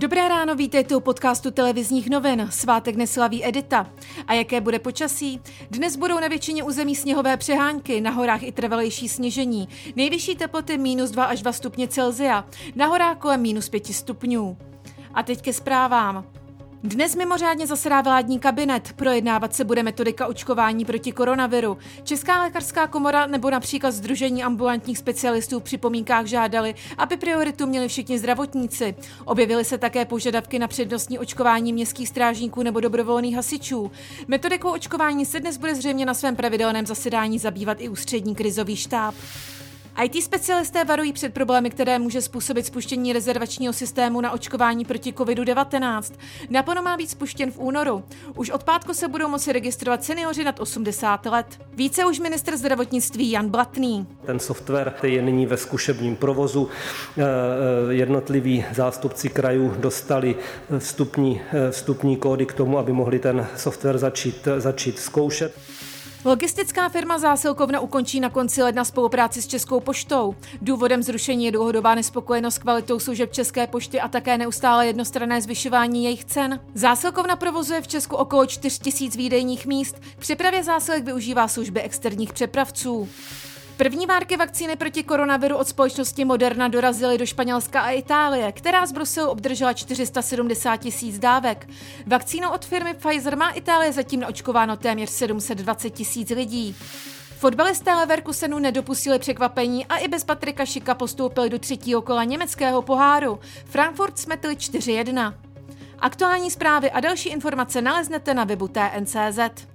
Dobré ráno, vítejte u podcastu televizních novin. Svátek neslaví Edita. A jaké bude počasí? Dnes budou na většině území sněhové přehánky, na horách i trvalejší sněžení. Nejvyšší teploty minus 2 až 2 stupně Celzia, na horách kolem minus 5 stupňů. A teď ke zprávám. Dnes mimořádně zasedá vládní kabinet. Projednávat se bude metodika očkování proti koronaviru. Česká lékařská komora nebo například Združení ambulantních specialistů v připomínkách žádali, aby prioritu měli všichni zdravotníci. Objevily se také požadavky na přednostní očkování městských strážníků nebo dobrovolných hasičů. Metodikou očkování se dnes bude zřejmě na svém pravidelném zasedání zabývat i ústřední krizový štáb. IT specialisté varují před problémy, které může způsobit spuštění rezervačního systému na očkování proti COVID-19. Napono má být spuštěn v únoru. Už od pátku se budou moci registrovat seniori nad 80 let. Více už minister zdravotnictví Jan Blatný. Ten software je nyní ve zkušebním provozu. Eh, eh, jednotliví zástupci krajů dostali vstupní, eh, vstupní kódy k tomu, aby mohli ten software začít, začít zkoušet. Logistická firma Zásilkovna ukončí na konci ledna spolupráci s Českou poštou. Důvodem zrušení je dlouhodobá nespokojenost kvalitou služeb České pošty a také neustále jednostranné zvyšování jejich cen. Zásilkovna provozuje v Česku okolo 4 000 výdejních míst. K přepravě zásilek využívá služby externích přepravců. První várky vakcíny proti koronaviru od společnosti Moderna dorazily do Španělska a Itálie, která z Bruselu obdržela 470 tisíc dávek. Vakcínou od firmy Pfizer má Itálie zatím naočkováno téměř 720 tisíc lidí. Fotbalisté Leverkusenu nedopustili překvapení a i bez Patrika Šika postoupili do třetího kola německého poháru. Frankfurt smetli 4-1. Aktuální zprávy a další informace naleznete na webu TNCZ.